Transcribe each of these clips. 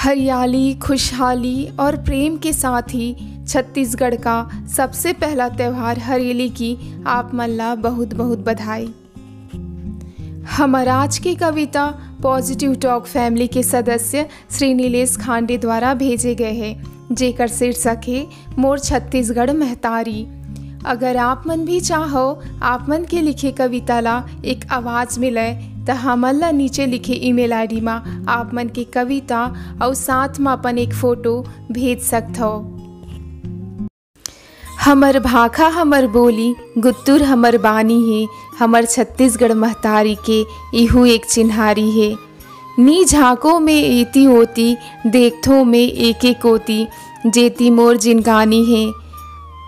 हरियाली, खुशहाली और प्रेम के साथ ही छत्तीसगढ़ का सबसे पहला त्यौहार हरेली की आप मल्ला बहुत बहुत बधाई। हमार आज की कविता पॉजिटिव टॉक फैमिली के सदस्य श्री नीलेश खांडे द्वारा भेजे गए हैं। जेकर शीर्षक है, मोर छत्तीसगढ़ महतारी। अगर आप मन भी चाहो, आप मन के लिखे कविता ला एक आवाज़ मिले तो हमन ला नीचे लिखे ईमेल आईडी मा आप मन के कविता और साथ में अपन एक फ़ोटो भेज सकत हो हमर भाखा हमर बोली, गुत्तुर हमर बानी है, हमर छत्तीसगढ़ महतारी के इहू एक चिन्हारी है। नी झांको में एती होती देखथो में एक एक होती जेती मोर जिनगानी है।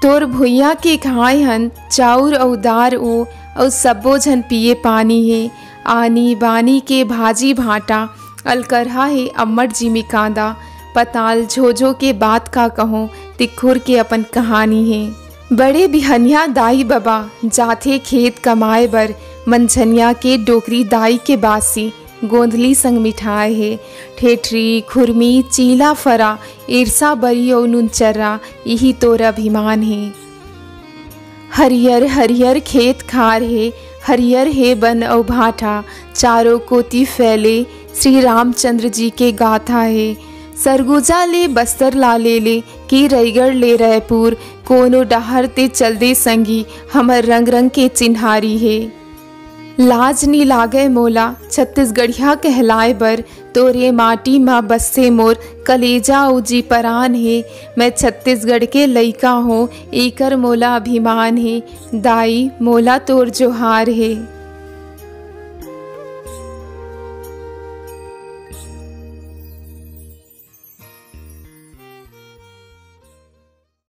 तोर भुइया के खाए हन, चाउर औ दार ओ और सब्बो झन पिए पानी है। आनी बानी के भाजी भाटा, अलकरहा है अम्मट जी में कांदा। पताल झोझो के बात का कहो, तिखुर के अपन कहानी है। बड़े बिहनिया दाई बाबा, जाथे खेत कमाए बर, मनझनिया के डोकरी दाई के बासी। गोंधली संग मिठाई है। ठेठरी, खुरमी, चीला फरा, ईर्षा बरी और नुनचर्रा यही तोर अभिमान है। हरियर हरियर खेत खार है। हरियर है बन और भाटा। चारों कोती फैले। श्री रामचंद्र जी के गाथा है। सरगुजा ले, बस्तर ला ले। ले की रईगढ़ ले रायपुर। कोनो डहर ते चल दे संगी। हमर रंग रंग के चिन्हारी है। लाज नी लागे मोला, छत्तीसगढ़िया कहलाए बर, तोरे माटी माँ बस्से मोर, कलेजा उजी परान है। मैं छत्तीसगढ़ के लइका हूँ, एकर मोला अभिमान है। दाई, मोला तोर जोहार है।